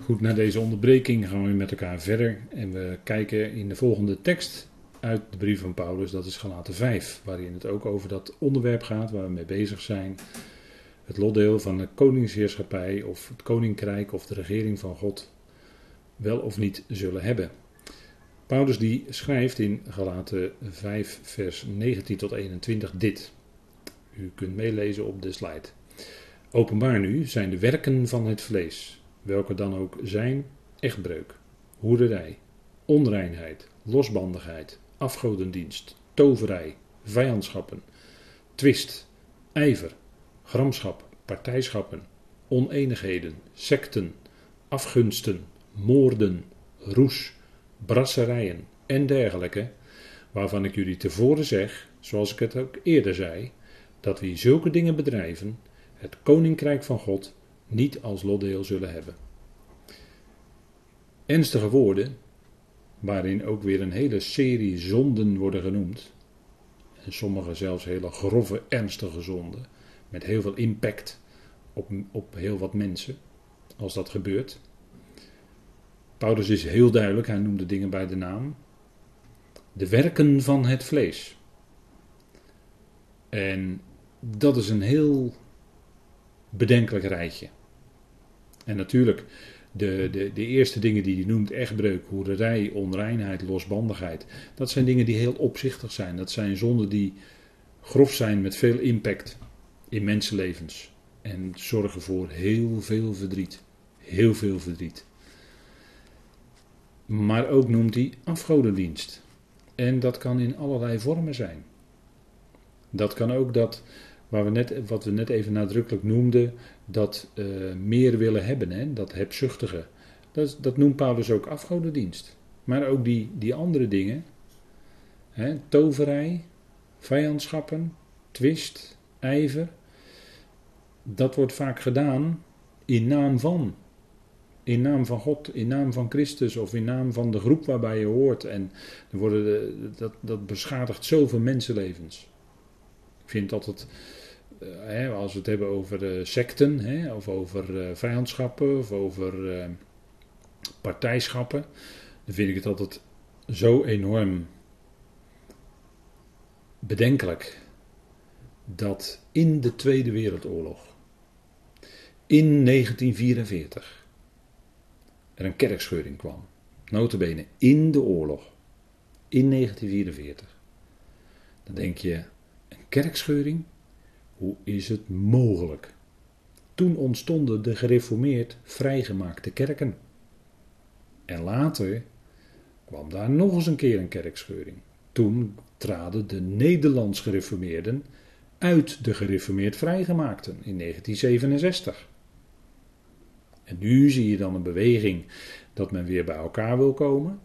Goed, na deze onderbreking gaan we met elkaar verder en we kijken in de volgende tekst uit de brief van Paulus, dat is Galaten 5, waarin het ook over dat onderwerp gaat waar we mee bezig zijn. Het lotdeel van de koningsheerschappij of het koninkrijk of de regering van God wel of niet zullen hebben. Paulus die schrijft in Galaten 5 vers 19 tot 21 dit. U kunt meelezen op de slide. Openbaar nu zijn de werken van het vlees, welke dan ook zijn echtbreuk, hoerderij, onreinheid, losbandigheid, afgodendienst, toverij, vijandschappen, twist, ijver, gramschap, partijschappen, oneenigheden, secten, afgunsten, moorden, roes, brasserijen en dergelijke, waarvan ik jullie tevoren zeg, zoals ik het ook eerder zei, dat wie zulke dingen bedrijven, het koninkrijk van God niet als lotdeel zullen hebben. Ernstige woorden, waarin ook weer een hele serie zonden worden genoemd, en sommige zelfs hele grove, ernstige zonden, met heel veel impact op, op heel wat mensen, als dat gebeurt. Paulus is heel duidelijk, hij noemde dingen bij de naam. De werken van het vlees. En dat is een heel bedenkelijk rijtje. En natuurlijk, de, de, de eerste dingen die hij noemt, echtbreuk, hoererij, onreinheid, losbandigheid, dat zijn dingen die heel opzichtig zijn. Dat zijn zonden die grof zijn met veel impact in mensenlevens. En zorgen voor heel veel verdriet. Heel veel verdriet. Maar ook noemt hij afgodendienst. En dat kan in allerlei vormen zijn. Dat kan ook dat, waar we net, wat we net even nadrukkelijk noemden, dat uh, meer willen hebben, hè, dat hebzuchtige. Dat, dat noemt Paulus ook afgodendienst. Maar ook die, die andere dingen, hè, toverij, vijandschappen, twist, ijver, dat wordt vaak gedaan in naam van. In naam van God, in naam van Christus of in naam van de groep waarbij je hoort. En worden de, dat, dat beschadigt zoveel mensenlevens. Ik vind dat het, hè, als we het hebben over uh, secten, hè, of over uh, vijandschappen, of over partijschappen, dan vind ik het altijd zo enorm bedenkelijk dat in de Tweede Wereldoorlog in 1944 er een kerkscheuring kwam. Notabene in de oorlog. In 1944. Dan denk je, een kerkscheuring? Hoe is het mogelijk? Toen ontstonden de gereformeerd vrijgemaakte kerken. En later kwam daar nog eens een keer een kerkscheuring. Toen traden de Nederlands gereformeerden uit de gereformeerd vrijgemaakten in 1967. En nu zie je dan een beweging dat men weer bij elkaar wil komen.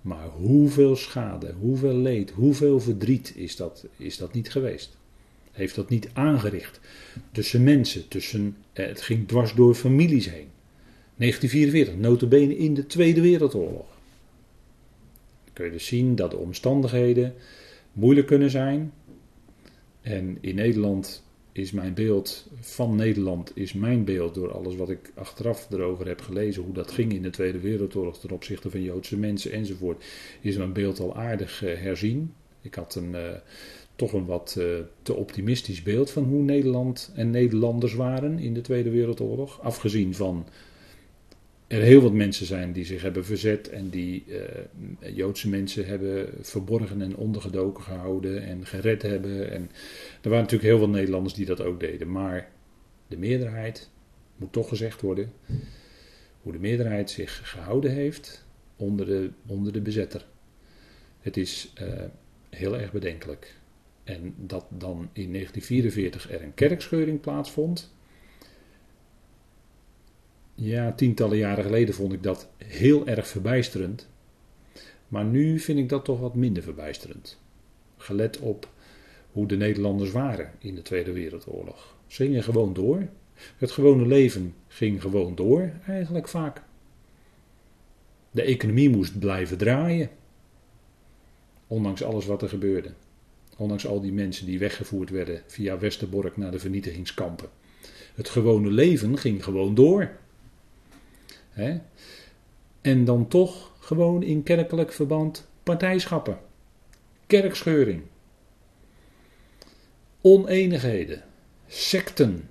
Maar hoeveel schade, hoeveel leed, hoeveel verdriet is dat, is dat niet geweest? Heeft dat niet aangericht tussen mensen, tussen, eh, het ging dwars door families heen. 1944, notabene in de Tweede Wereldoorlog. Dan kun je dus zien dat de omstandigheden moeilijk kunnen zijn. En in Nederland is mijn beeld van Nederland, is mijn beeld door alles wat ik achteraf erover heb gelezen, hoe dat ging in de Tweede Wereldoorlog ten opzichte van Joodse mensen enzovoort, is mijn beeld al aardig uh, herzien. Ik had een, uh, toch een wat uh, te optimistisch beeld van hoe Nederland en Nederlanders waren in de Tweede Wereldoorlog. Afgezien van er heel wat mensen zijn die zich hebben verzet en die uh, Joodse mensen hebben verborgen en ondergedoken gehouden en gered hebben. En er waren natuurlijk heel veel Nederlanders die dat ook deden. Maar de meerderheid, moet toch gezegd worden, hoe de meerderheid zich gehouden heeft onder de, onder de bezetter. Het is heel erg bedenkelijk. En dat dan in 1944 er een kerkscheuring plaatsvond, ja, tientallen jaren geleden vond ik dat heel erg verbijsterend. Maar nu vind ik dat toch wat minder verbijsterend. Gelet op hoe de Nederlanders waren in de Tweede Wereldoorlog. Ze gingen gewoon door. Het gewone leven ging gewoon door, eigenlijk vaak. De economie moest blijven draaien. Ondanks alles wat er gebeurde. Ondanks al die mensen die weggevoerd werden via Westerbork naar de vernietigingskampen. Het gewone leven ging gewoon door Hè? En dan toch gewoon in kerkelijk verband partijschappen. Kerkscheuring. Oneenigheden. Secten.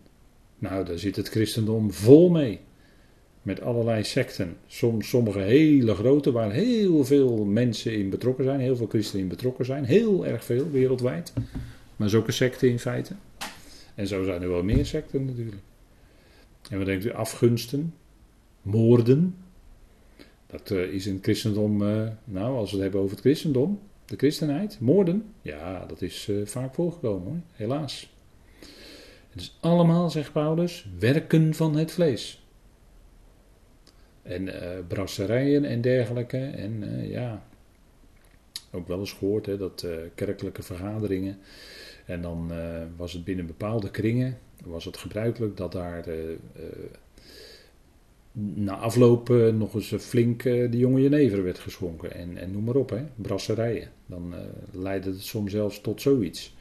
Nou, daar zit het christendom vol mee. Met allerlei secten. Soms, sommige hele grote, waar heel veel mensen in betrokken zijn. Heel veel christenen in betrokken zijn. Heel erg veel wereldwijd. Maar zulke secten in feite. En zo zijn er wel meer secten natuurlijk. En wat denkt u? Afgunsten. Moorden. Dat uh, is in christendom, uh, nou als we het hebben over het christendom, de christenheid, moorden, ja, dat is uh, vaak voorgekomen hoor, helaas. Het is allemaal, zegt Paulus, werken van het vlees. En brasserijen en dergelijke. En ja, ook wel eens gehoord hè, dat kerkelijke vergaderingen. En dan was het binnen bepaalde kringen, was het gebruikelijk dat daar na afloop nog eens flink de jonge jenever werd geschonken. En, en noem maar op, hè, brasserijen. Dan leidde het soms zelfs tot zoiets.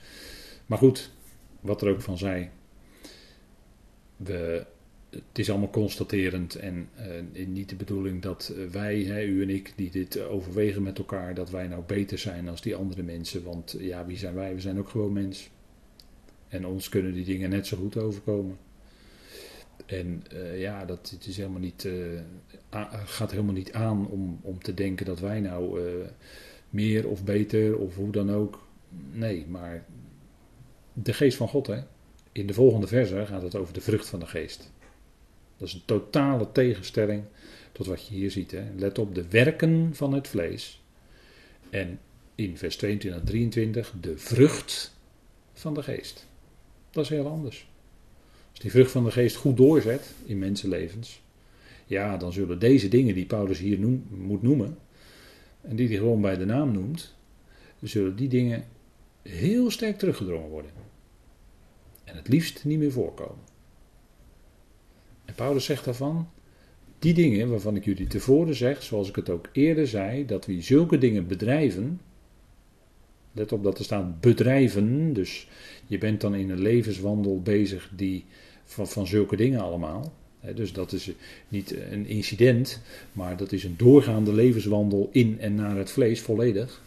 Maar goed, wat er ook van zij. We, het is allemaal constaterend en niet de bedoeling dat wij, hè, u en ik, die dit overwegen met elkaar, dat wij nou beter zijn dan die andere mensen. Want ja, wie zijn wij? We zijn ook gewoon mens. En ons kunnen die dingen net zo goed overkomen. En uh, ja, dat het is helemaal niet, gaat helemaal niet aan om, om te denken dat wij nou meer of beter of hoe dan ook. Nee, maar de geest van God, hè. In de volgende verse gaat het over de vrucht van de geest. Dat is een totale tegenstelling tot wat je hier ziet. Hè. Let op de werken van het vlees. En in vers 22 en 23 de vrucht van de geest. Dat is heel anders. Als die vrucht van de geest goed doorzet in mensenlevens, ja, dan zullen deze dingen die Paulus hier moet noemen, en die hij gewoon bij de naam noemt, zullen die dingen heel sterk teruggedrongen worden. En het liefst niet meer voorkomen. En Paulus zegt daarvan, die dingen waarvan ik jullie tevoren zeg, zoals ik het ook eerder zei, dat wie zulke dingen bedrijven, let op dat er staat bedrijven, dus je bent dan in een levenswandel bezig die van, van zulke dingen allemaal. dus dat is niet een incident, maar dat is een doorgaande levenswandel in en naar het vlees volledig.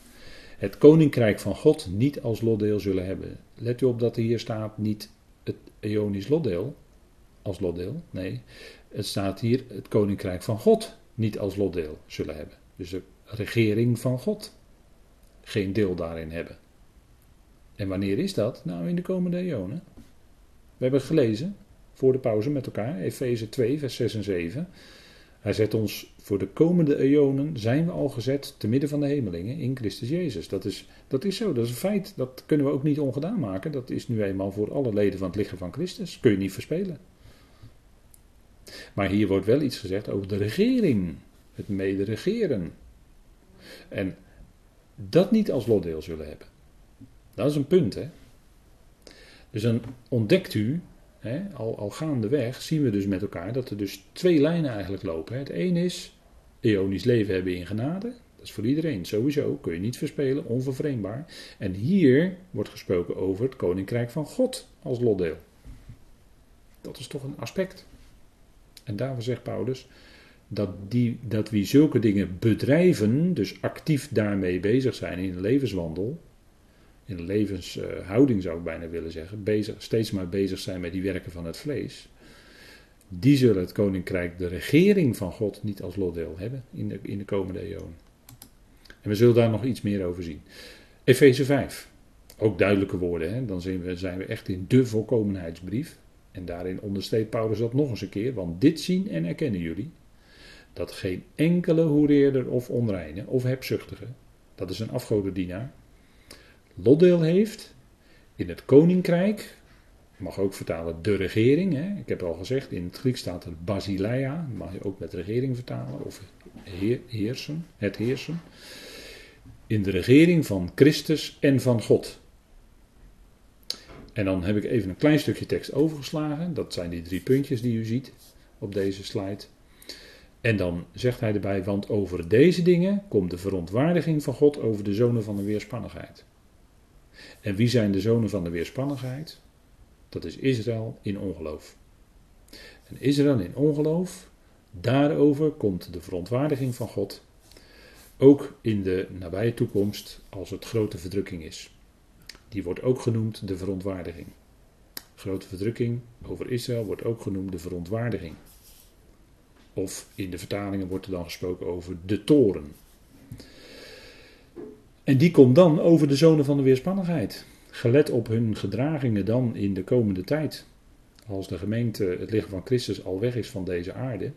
Het koninkrijk van God niet als lotdeel zullen hebben. Let u op dat er hier staat niet het Ionisch lotdeel als lotdeel. Nee, het staat hier het koninkrijk van God niet als lotdeel zullen hebben. Dus de regering van God geen deel daarin hebben. En wanneer is dat? Nou, in de komende eonen. We hebben gelezen voor de pauze met elkaar, Efeze 2, vers 6 en 7. Hij zet ons voor de komende eonen, zijn we al gezet te midden van de hemelingen in Christus Jezus. Dat is, dat is zo, dat is een feit. Dat kunnen we ook niet ongedaan maken. Dat is nu eenmaal voor alle leden van het lichaam van Christus. Kun je niet verspelen. Maar hier wordt wel iets gezegd over de regering. Het mederegeren. En dat niet als lotdeel zullen hebben. Dat is een punt, hè. Dus dan ontdekt u He, al, al gaandeweg zien we dus met elkaar dat er dus twee lijnen eigenlijk lopen. Het een is eonisch leven hebben in genade. Dat is voor iedereen sowieso, kun je niet verspelen, onvervreemdbaar. En hier wordt gesproken over het koninkrijk van God als lotdeel. Dat is toch een aspect. En daarvoor zegt Paulus dat, die, dat wie zulke dingen bedrijven, dus actief daarmee bezig zijn in een levenswandel, in de levenshouding zou ik bijna willen zeggen, bezig, steeds maar bezig zijn met die werken van het vlees, die zullen het koninkrijk, de regering van God, niet als lotdeel hebben in de, in de komende eeuwen. En we zullen daar nog iets meer over zien. Efeze 5, ook duidelijke woorden, hè? dan zijn we, zijn we echt in de volkomenheidsbrief. En daarin onderstreept Paulus dat nog eens een keer, want dit zien en erkennen jullie, dat geen enkele hoereerder of onreine of hebzuchtige, dat is een afgodendienaar, lotdeel heeft in het koninkrijk. mag ook vertalen de regering. Hè. Ik heb al gezegd, in het Grieks staat er basileia. mag je ook met regering vertalen. Of heersen, het heersen. In de regering van Christus en van God. En dan heb ik even een klein stukje tekst overgeslagen. Dat zijn die drie puntjes die u ziet op deze slide. En dan zegt hij erbij, want over deze dingen komt de verontwaardiging van God over de zonen van de weerspannigheid. En wie zijn de zonen van de weerspannigheid? Dat is Israël in ongeloof. En Israël in ongeloof, Daarover komt de verontwaardiging van God ook in de nabije toekomst als het grote verdrukking is. Die wordt ook genoemd de verontwaardiging. Grote verdrukking over Israël wordt ook genoemd de verontwaardiging. Of in de vertalingen wordt er dan gesproken over de toren. En die komt dan over de zonen van de weerspannigheid. Gelet op hun gedragingen dan in de komende tijd. Als de gemeente, het lichaam van Christus, al weg is van deze aarde.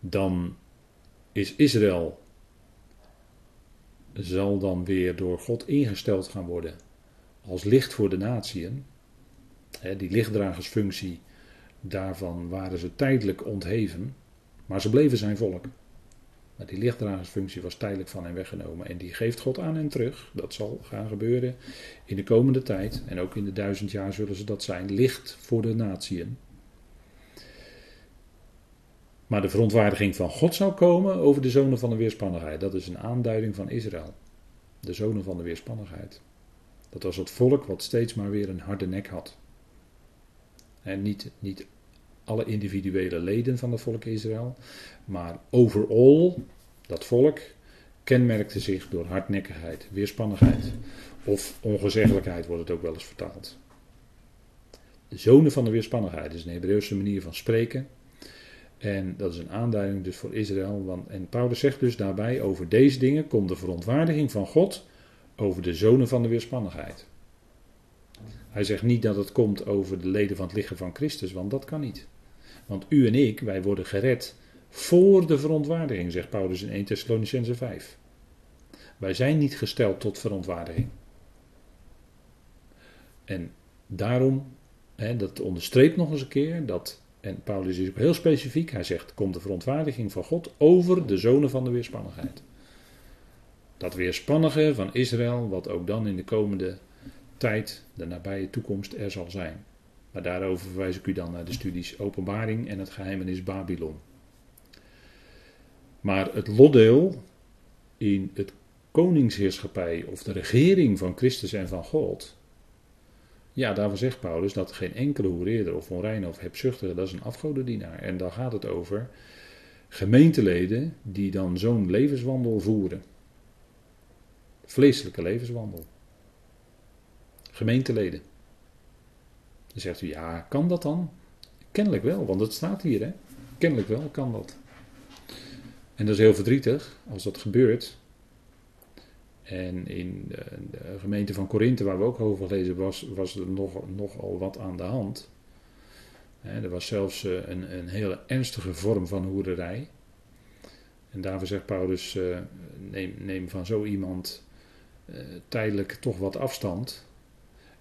Dan is Israël. Zal dan weer door God ingesteld gaan worden. Als licht voor de natieën. Die lichtdragersfunctie, daarvan waren ze tijdelijk ontheven. Maar ze bleven zijn volk. Maar die lichtdragersfunctie was tijdelijk van hen weggenomen. En die geeft God aan hen terug. Dat zal gaan gebeuren in de komende tijd. En ook in de duizend jaar zullen ze dat zijn. Licht voor de natieën. Maar de verontwaardiging van God zou komen over de zonen van de weerspannigheid. Dat is een aanduiding van Israël. De zonen van de weerspannigheid. Dat was het volk wat steeds maar weer een harde nek had. En niet, niet alle individuele leden van het volk Israël, maar overal, dat volk kenmerkte zich door hardnekkigheid, weerspannigheid of ongezeggelijkheid wordt het ook wel eens vertaald. De zonen van de weerspannigheid is een Hebreeuwse manier van spreken. En dat is een aanduiding dus voor Israël. Want, en Paulus zegt dus daarbij over deze dingen komt de verontwaardiging van God over de zonen van de weerspannigheid. Hij zegt niet dat het komt over de leden van het lichaam van Christus, want dat kan niet. Want u en ik, wij worden gered voor de verontwaardiging, zegt Paulus in 1 Thessalonicense 5. Wij zijn niet gesteld tot verontwaardiging. En daarom, hè, dat onderstreept nog eens een keer, dat, en Paulus is ook heel specifiek, hij zegt, komt de verontwaardiging van God over de zonen van de weerspannigheid. Dat weerspannige van Israël, wat ook dan in de komende tijd, de nabije toekomst, er zal zijn. Maar daarover verwijs ik u dan naar de studies Openbaring en het Geheimenis Babylon. Maar het lotdeel in het koningsheerschappij of de regering van Christus en van God. Ja, daarvoor zegt Paulus dat geen enkele hoereerder of onreine of hebzuchtige, dat is een afgodendienaar. En dan gaat het over gemeenteleden die dan zo'n levenswandel voeren. Vleeselijke levenswandel. Gemeenteleden. Dan zegt u, ja, kan dat dan? Kennelijk wel, want het staat hier, hè? Kennelijk wel kan dat. En dat is heel verdrietig als dat gebeurt. En in de, gemeente van Korinthe, waar we ook over was, was er nog, nogal wat aan de hand. er was zelfs eh, een, een hele ernstige vorm van hoererij. En daarvoor zegt Paulus: uh, neem, neem, van zo iemand uh, tijdelijk toch wat afstand.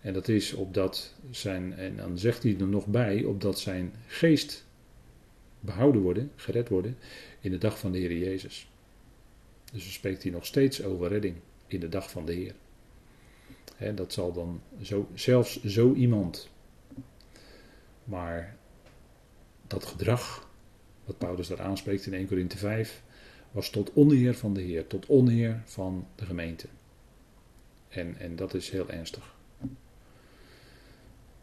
En dat is opdat zijn, en dan zegt hij er nog bij, opdat zijn geest behouden worden, gered worden, in de dag van de Heer Jezus. Dus dan spreekt hij nog steeds over redding in de dag van de Heer. He, dat zal dan zo, zelfs zo iemand. Maar dat gedrag, wat Paulus daar aanspreekt in 1 Corinthië 5, was tot oneer van de Heer, tot oneer van de gemeente. En, en dat is heel ernstig.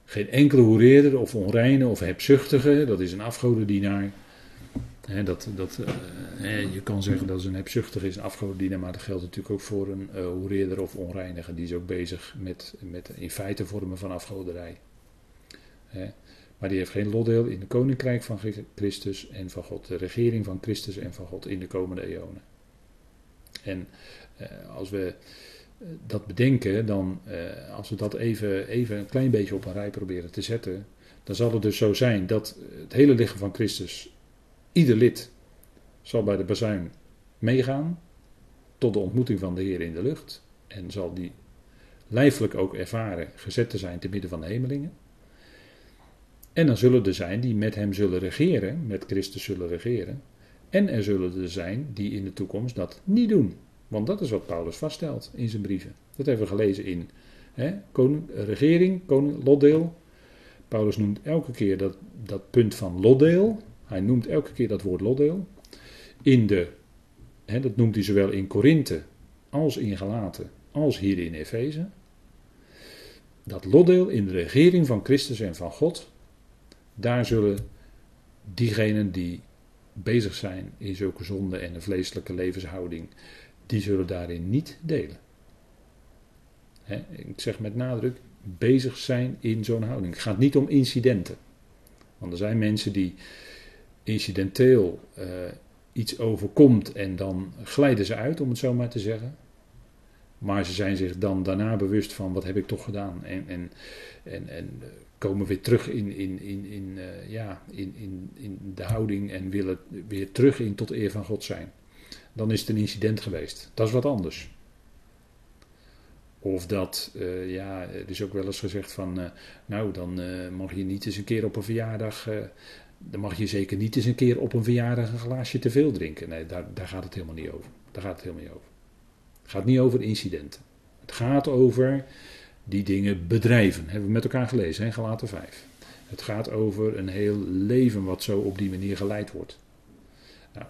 Geen enkele hoereerder of onreine of hebzuchtige, dat is een afgodendienaar. Dat, dat, uh, je kan zeggen dat is een hebzuchtige is een afgodendienaar, maar dat geldt natuurlijk ook voor een uh, hoereerder of onreinige. Die is ook bezig met, met in feite vormen van afgoderij. Maar die heeft geen lotdeel in het koninkrijk van Christus en van God. De regering van Christus en van God in de komende eonen. En uh, als we dat bedenken, dan als we dat even, even een klein beetje op een rij proberen te zetten, dan zal het dus zo zijn dat het hele lichaam van Christus, ieder lid, zal bij de bazuin meegaan tot de ontmoeting van de Heer in de lucht en zal die lijfelijk ook ervaren gezet te zijn te midden van de hemelingen. En dan zullen er zijn die met hem zullen regeren, met Christus zullen regeren. En er zullen er zijn die in de toekomst dat niet doen. Want dat is wat Paulus vaststelt in zijn brieven. Dat hebben we gelezen in hè, koning, regering, koning, lotdeel. Paulus noemt elke keer dat, dat punt van lotdeel. Hij noemt elke keer dat woord lotdeel. In de, hè, dat noemt hij zowel in Korinthe als in Galaten als hier in Efeze. Dat lotdeel in de regering van Christus en van God. Daar zullen diegenen die bezig zijn in zulke zonde en een vleeselijke levenshouding, die zullen daarin niet delen. ik zeg met nadruk, bezig zijn in zo'n houding. Het gaat niet om incidenten. Want er zijn mensen die incidenteel uh, iets overkomt en dan glijden ze uit, om het zo maar te zeggen. Maar ze zijn zich dan daarna bewust van wat heb ik toch gedaan. En, en, en, en eh, komen weer terug in, in, in, in, uh, ja, in, in, in de houding en willen weer terug in tot eer van God zijn. Dan is het een incident geweest. Dat is wat anders. Of dat, ja, er is ook wel eens gezegd van, nou dan mag je niet eens een keer op een verjaardag, dan mag je zeker niet eens een keer op een verjaardag een glaasje te veel drinken. Nee, daar, daar gaat het helemaal niet over. Daar gaat het helemaal niet over. Het gaat niet over incidenten. Het gaat over die dingen bedrijven. Hebben we met elkaar gelezen, in Galaten 5. Het gaat over een heel leven wat zo op die manier geleid wordt. Nou,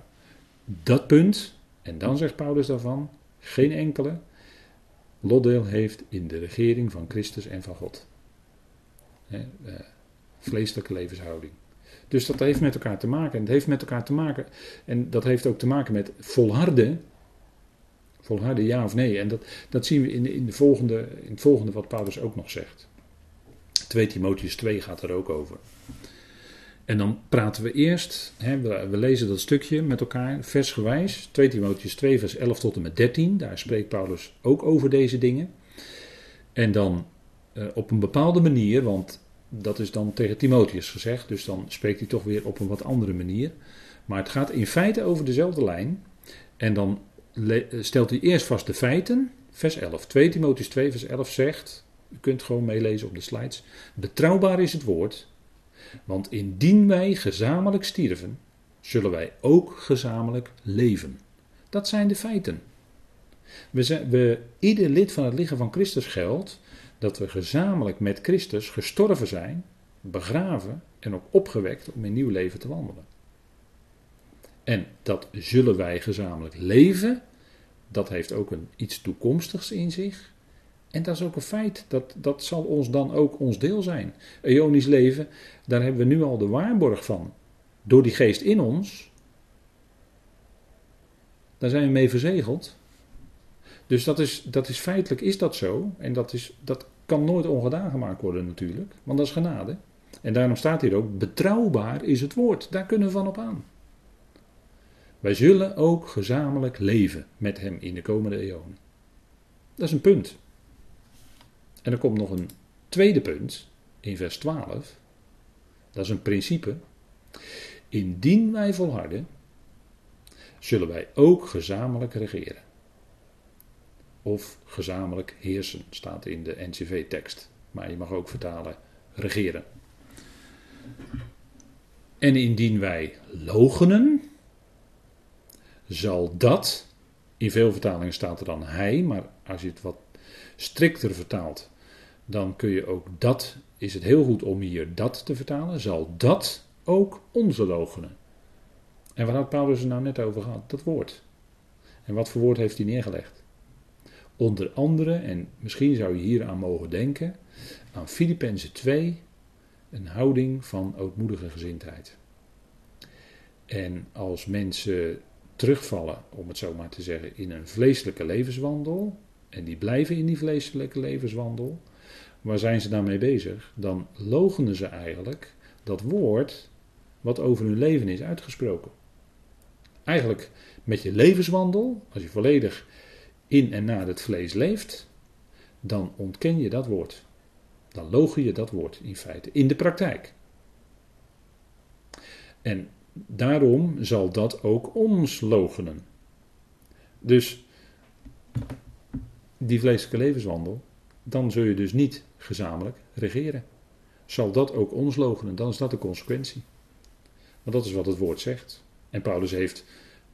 dat punt, en dan zegt Paulus daarvan, geen enkele lotdeel heeft in de regering van Christus en van God. He, uh, vleeselijke levenshouding. Dus dat heeft met elkaar te maken. En het heeft met elkaar te maken. En dat heeft ook te maken met volharden Volharden ja of nee. En dat, dat zien we in, in, de volgende, in het volgende wat Paulus ook nog zegt. 2 Timotheus 2 gaat er ook over. En dan praten we eerst, hè, we, we, lezen dat stukje met elkaar, versgewijs. 2 Timotheus 2, vers 11 tot en met 13. Daar spreekt Paulus ook over deze dingen. En dan uh, op een bepaalde manier, want dat is dan tegen Timotheus gezegd, dus dan spreekt hij toch weer op een wat andere manier. Maar het gaat in feite over dezelfde lijn. En dan stelt hij eerst vast de feiten. Vers 11. 2 Timotheus 2 vers 11 zegt, u kunt gewoon meelezen op de slides. Betrouwbaar is het woord, want indien wij gezamenlijk stierven, zullen wij ook gezamenlijk leven. Dat zijn de feiten. We zijn, we, ieder lid van het lichaam van Christus geldt dat we gezamenlijk met Christus gestorven zijn, begraven en ook opgewekt om in nieuw leven te wandelen. En dat zullen wij gezamenlijk leven, dat heeft ook een, iets toekomstigs in zich. En dat is ook een feit, dat, dat zal ons dan ook ons deel zijn. Eonisch leven, daar hebben we nu al de waarborg van. Door die geest in ons, daar zijn we mee verzegeld. Dus dat is, dat is feitelijk is dat zo. En dat, is, dat kan nooit ongedaan gemaakt worden natuurlijk, want dat is genade. En daarom staat hier ook, betrouwbaar is het woord. Daar kunnen we van op aan. Wij zullen ook gezamenlijk leven met Hem in de komende eeuwen. Dat is een punt. En er komt nog een tweede punt in vers 12. Dat is een principe. Indien wij volharden, zullen wij ook gezamenlijk regeren. Of gezamenlijk heersen, staat in de NCV-tekst. Maar je mag ook vertalen regeren. En indien wij logenen, zal dat, in veel vertalingen staat er dan hij, maar als je het wat strikter vertaalt, dan kun je ook dat, is het heel goed om hier dat te vertalen, zal dat ook onze logenen. En waar had Paulus er nou net over gehad? Dat woord. En wat voor woord heeft hij neergelegd? Onder andere, en misschien zou je hier aan mogen denken, aan Filippenzen 2, een houding van ootmoedige gezindheid. En als mensen terugvallen, om het zo maar te zeggen, in een vleeselijke levenswandel. En die blijven in die vleeselijke levenswandel. Waar zijn ze daarmee bezig? Dan logenen ze eigenlijk dat woord wat over hun leven is uitgesproken. Eigenlijk met je levenswandel, als je volledig in en naar het vlees leeft, dan ontken je dat woord. Dan logen je dat woord in feite, in de praktijk. En daarom zal dat ook ons logenen. Dus die vleeselijke levenswandel, dan zul je dus niet gezamenlijk regeren. Zal dat ook ons logenen, dan is dat de consequentie. Want dat is wat het woord zegt. En Paulus heeft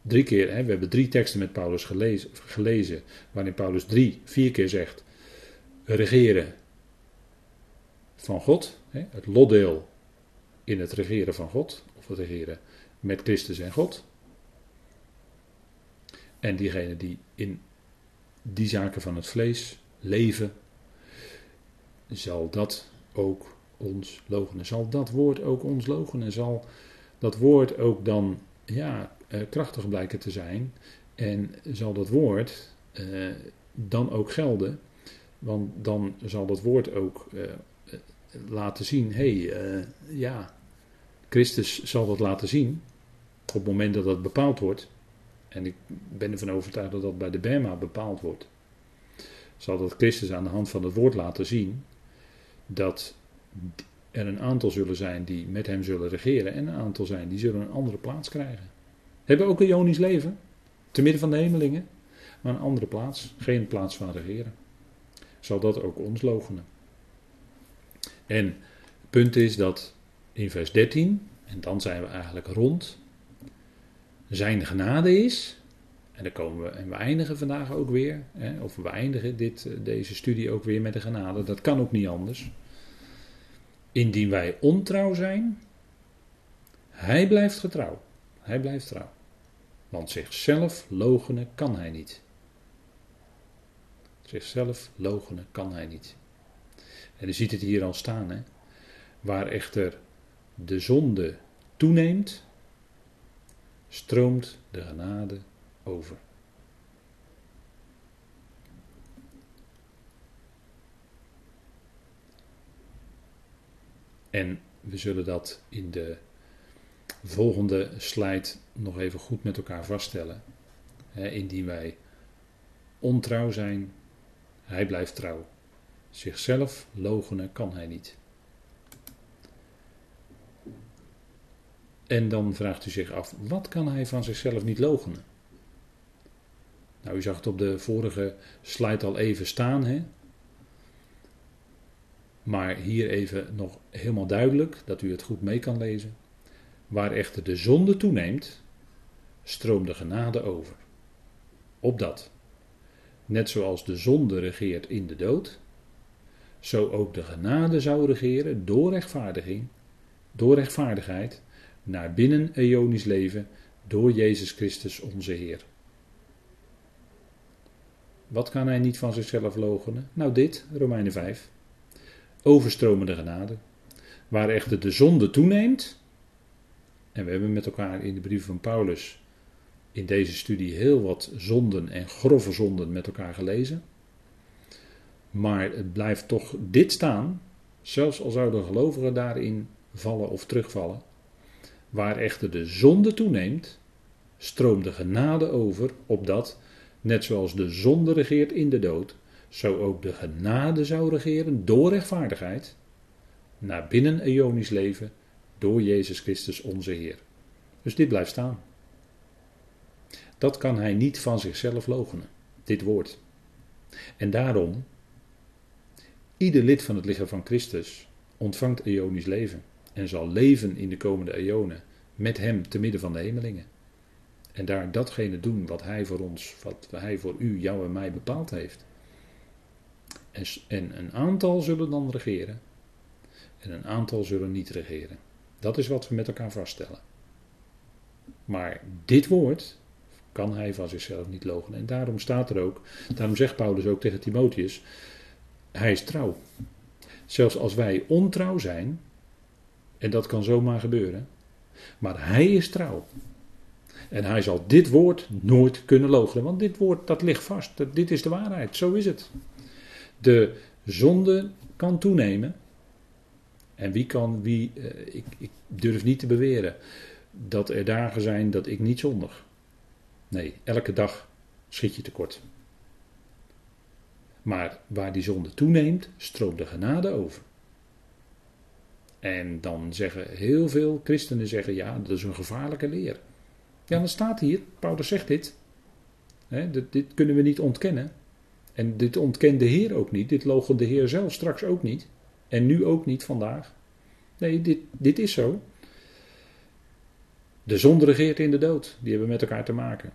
drie keer, hè, we hebben drie teksten met Paulus gelezen, gelezen, waarin Paulus drie, vier keer zegt: regeren van God, hè, het lotdeel in het regeren van God, of het regeren met Christus en God. En diegenen die in die zaken van het vlees leven, zal dat ook ons logenen. Zal dat woord ook ons logenen? Zal dat woord ook dan ja, eh, krachtig blijken te zijn. En zal dat woord eh, dan ook gelden. Want dan zal dat woord ook eh, laten zien: hé, hey, ja, Christus zal dat laten zien. Op het moment dat dat bepaald wordt. En ik ben ervan overtuigd dat dat bij de Bema bepaald wordt. Zal dat Christus aan de hand van het woord laten zien dat er een aantal zullen zijn die met hem zullen regeren en een aantal zijn die zullen een andere plaats krijgen. Hebben ook een Jonisch leven, te midden van de hemelingen, maar een andere plaats, geen plaats van regeren. Zal dat ook ons logenen. En het punt is dat in vers 13, en dan zijn we eigenlijk rond, zijn genade is, en dan komen we, en we eindigen vandaag ook weer, hè, of we eindigen dit, deze studie ook weer met de genade, dat kan ook niet anders. Indien wij ontrouw zijn, hij blijft getrouw. Hij blijft trouw. Want zichzelf logenen kan hij niet. Zichzelf logenen kan hij niet. En u ziet het hier al staan, hè? waar echter de zonde toeneemt, stroomt de genade over. En we zullen dat in de volgende slide nog even goed met elkaar vaststellen. indien wij ontrouw zijn, hij blijft trouw. Zichzelf logenen kan hij niet. En dan vraagt u zich af, wat kan hij van zichzelf niet logenen? Nou, u zag het op de vorige slide al even staan. Hè? Maar hier even nog helemaal duidelijk, dat u het goed mee kan lezen. Waar echter de zonde toeneemt, stroomt de genade over. Opdat, net zoals de zonde regeert in de dood, zo ook de genade zou regeren door rechtvaardiging, door rechtvaardigheid, naar binnen eonisch leven, door Jezus Christus onze Heer. Wat kan hij niet van zichzelf logenen? Nou dit, Romeinen 5 overstromende genade. Waar echter de zonde toeneemt, en we hebben met elkaar in de brief van Paulus in deze studie heel wat zonden en grove zonden met elkaar gelezen. Maar het blijft toch dit staan, zelfs al zouden gelovigen daarin vallen of terugvallen. Waar echter de zonde toeneemt, stroomt de genade over, opdat, net zoals de zonde regeert in de dood, zo ook de genade zou regeren door rechtvaardigheid naar binnen eonisch leven door Jezus Christus onze Heer. Dus dit blijft staan. Dat kan hij niet van zichzelf logenen, dit woord. En daarom, ieder lid van het lichaam van Christus ontvangt eonisch leven en zal leven in de komende eonen met hem te midden van de hemelingen. En daar datgene doen wat hij voor ons, wat hij voor u, jou en mij bepaald heeft. En, en een aantal zullen dan regeren. En een aantal zullen niet regeren. Dat is wat we met elkaar vaststellen. Maar dit woord kan hij van zichzelf niet logen. En daarom staat er ook, daarom zegt Paulus ook tegen Timotheus, hij is trouw. Zelfs als wij ontrouw zijn, en dat kan zomaar gebeuren, maar hij is trouw. En hij zal dit woord nooit kunnen logenen, want dit woord dat ligt vast, dit is de waarheid, zo is het de zonde kan toenemen. En wie kan, wie, uh, ik, ik durf niet te beweren dat er dagen zijn dat ik niet zondig. Nee, elke dag schiet je tekort. Maar waar die zonde toeneemt, stroomt de genade over. En dan zeggen heel veel christenen zeggen, ja, dat is een gevaarlijke leer. Ja, dat staat hier, Paulus zegt dit. dit, dit kunnen we niet ontkennen. En dit ontkent de Heer ook niet. Dit logen de Heer zelf straks ook niet. En nu ook niet vandaag. Nee, dit, dit is zo. De zon regeert in de dood. Die hebben met elkaar te maken.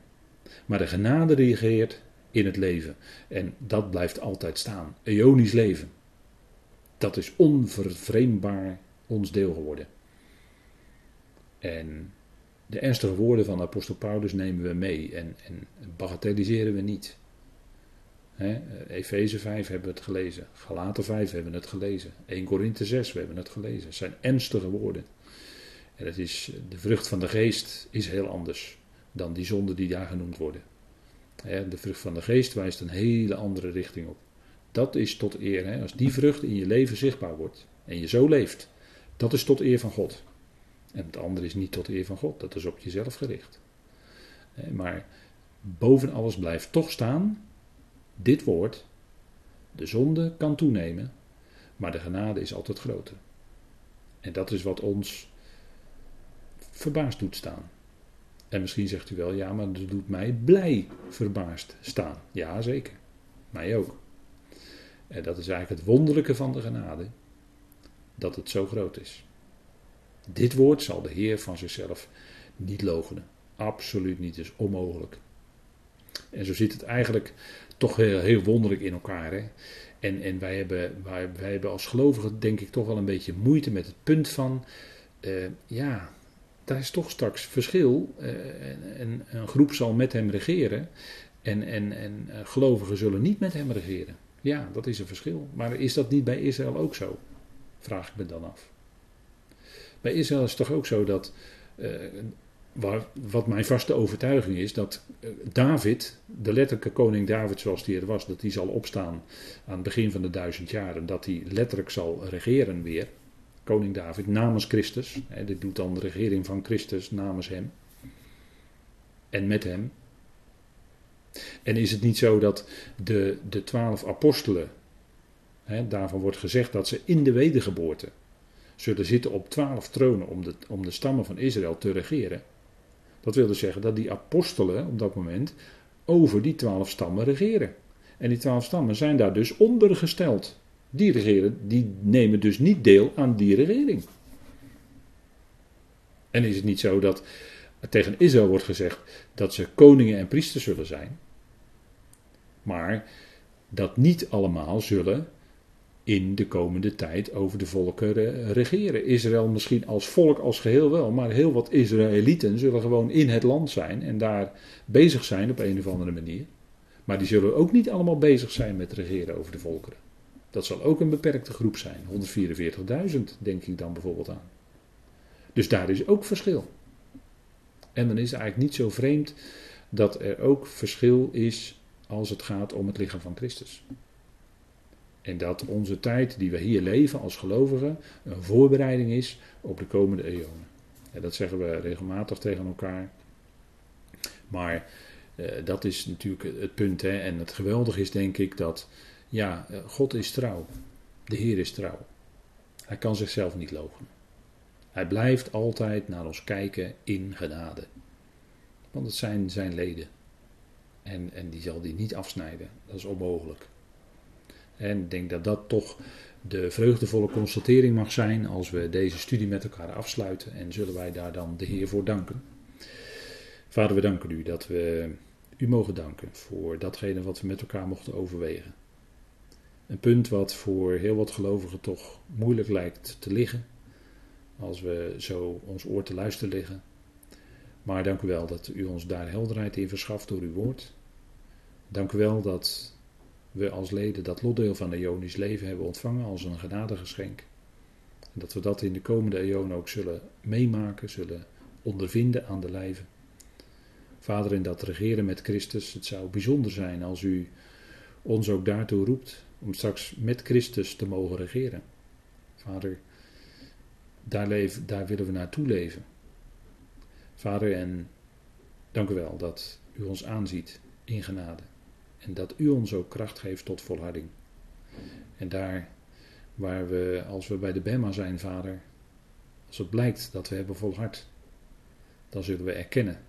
Maar de genade regeert in het leven. En dat blijft altijd staan. Eonisch leven. Dat is onvervreemdbaar ons deel geworden. En de ernstige woorden van apostel Paulus nemen we mee en, en bagatelliseren we niet. Efeze 5 hebben we het gelezen. Galaten 5 hebben we het gelezen. 1 Korinthe 6 we hebben het gelezen. Het zijn ernstige woorden. En dat is, de vrucht van de geest is heel anders dan die zonden die daar genoemd worden. De vrucht van de geest wijst een hele andere richting op. Dat is tot eer. Als die vrucht in je leven zichtbaar wordt en je zo leeft, dat is tot eer van God. En het andere is niet tot eer van God, dat is op jezelf gericht. Maar boven alles blijft toch staan dit woord. De zonde kan toenemen, maar de genade is altijd groter. En dat is wat ons verbaasd doet staan. En misschien zegt u wel, ja, maar dat doet mij blij verbaasd staan. Ja, zeker. Mij ook. En dat is eigenlijk het wonderlijke van de genade, dat het zo groot is. Dit woord zal de Heer van zichzelf niet logenen. Absoluut niet, is onmogelijk. En zo zit het eigenlijk toch heel, wonderlijk in elkaar. Hè? En, en wij, hebben, wij, wij hebben als gelovigen denk ik toch wel een beetje moeite met het punt van, uh, ja, daar is toch straks verschil. Uh, en, een groep zal met hem regeren en, en, en uh, gelovigen zullen niet met hem regeren. Ja, dat is een verschil. Maar is dat niet bij Israël ook zo? Vraag ik me dan af. Bij Israël is het toch ook zo dat wat mijn vaste overtuiging is, dat eh, David, de letterlijke koning David zoals die er was, dat die zal opstaan aan het begin van de duizend jaren, dat hij letterlijk zal regeren weer. Koning David namens Christus. Hè, dit doet dan de regering van Christus namens hem. En met hem. En is het niet zo dat de, de twaalf apostelen, hè, daarvan wordt gezegd dat ze in de wedergeboorte zullen zitten op twaalf tronen om de, om de stammen van Israël te regeren. Dat wil dus zeggen dat die apostelen op dat moment over die twaalf stammen regeren. En die twaalf stammen zijn daar dus ondergesteld. Die regeren, die nemen dus niet deel aan die regering. En is het niet zo dat tegen Israël wordt gezegd dat ze koningen en priesters zullen zijn, maar dat niet allemaal zullen in de komende tijd over de volken regeren. Israël misschien als volk als geheel wel, maar heel wat Israëlieten zullen gewoon in het land zijn en daar bezig zijn op een of andere manier. Maar die zullen ook niet allemaal bezig zijn met regeren over de volkeren. Dat zal ook een beperkte groep zijn. 144.000 denk ik dan bijvoorbeeld aan. Dus daar is ook verschil. En dan is het eigenlijk niet zo vreemd dat er ook verschil is als het gaat om het lichaam van Christus. En dat onze tijd die we hier leven als gelovigen een voorbereiding is op de komende eonen. Ja, dat zeggen we regelmatig tegen elkaar. Maar eh, dat is natuurlijk het punt. Hè. En het geweldige is denk ik dat, ja, eh, God is trouw. De Heer is trouw. Hij kan zichzelf niet logen. Hij blijft altijd naar ons kijken in genade. Want het zijn zijn leden. En, en die zal die niet afsnijden. Dat is onmogelijk. En ik denk dat dat toch de vreugdevolle constatering mag zijn als we deze studie met elkaar afsluiten. En zullen wij daar dan de Heer voor danken. Vader, we danken u dat we u mogen danken voor datgene wat we met elkaar mochten overwegen. Een punt wat voor heel wat gelovigen toch moeilijk lijkt te liggen. Als we zo ons oor te luisteren liggen. Maar dank u wel dat u ons daar helderheid in verschaft door uw woord. Dank u wel dat we als leden dat lotdeel van Ionisch leven hebben ontvangen als een genadegeschenk. En dat we dat in de komende eonen ook zullen meemaken, zullen ondervinden aan de lijve. Vader, in dat regeren met Christus, het zou bijzonder zijn als u ons ook daartoe roept om straks met Christus te mogen regeren. Vader, daar, leven, daar willen we naartoe leven. Vader, en dank u wel dat u ons aanziet in genade. En dat u ons ook kracht geeft tot volharding. En daar waar we, als we bij de Bema zijn, Vader, als het blijkt dat we hebben volhard, dan zullen we erkennen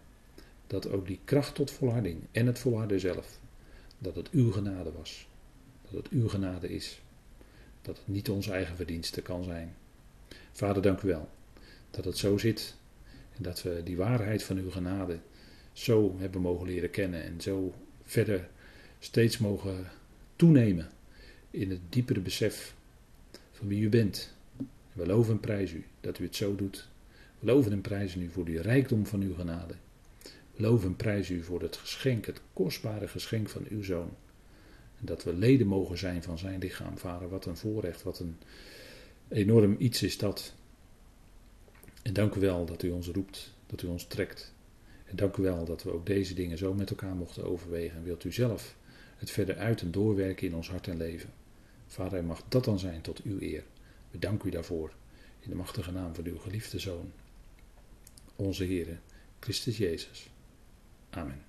dat ook die kracht tot volharding en het volharden zelf, dat het uw genade was. Dat het uw genade is. Dat het niet onze eigen verdienste kan zijn. Vader, dank u wel dat het zo zit en dat we die waarheid van uw genade zo hebben mogen leren kennen en zo verder steeds mogen toenemen in het diepere besef van wie u bent. We loven en prijzen u dat u het zo doet. We loven en prijzen u voor de rijkdom van uw genade. We loven en prijzen u voor het geschenk, het kostbare geschenk van uw zoon. En dat we leden mogen zijn van zijn lichaam, vader. Wat een voorrecht, wat een enorm iets is dat. En dank u wel dat u ons roept, dat u ons trekt. En dank u wel dat we ook deze dingen zo met elkaar mochten overwegen. En wilt u zelf het verder uit en doorwerken in ons hart en leven. Vader, mag dat dan zijn tot uw eer. We danken u daarvoor. In de machtige naam van uw geliefde Zoon, onze Heer, Christus Jezus. Amen.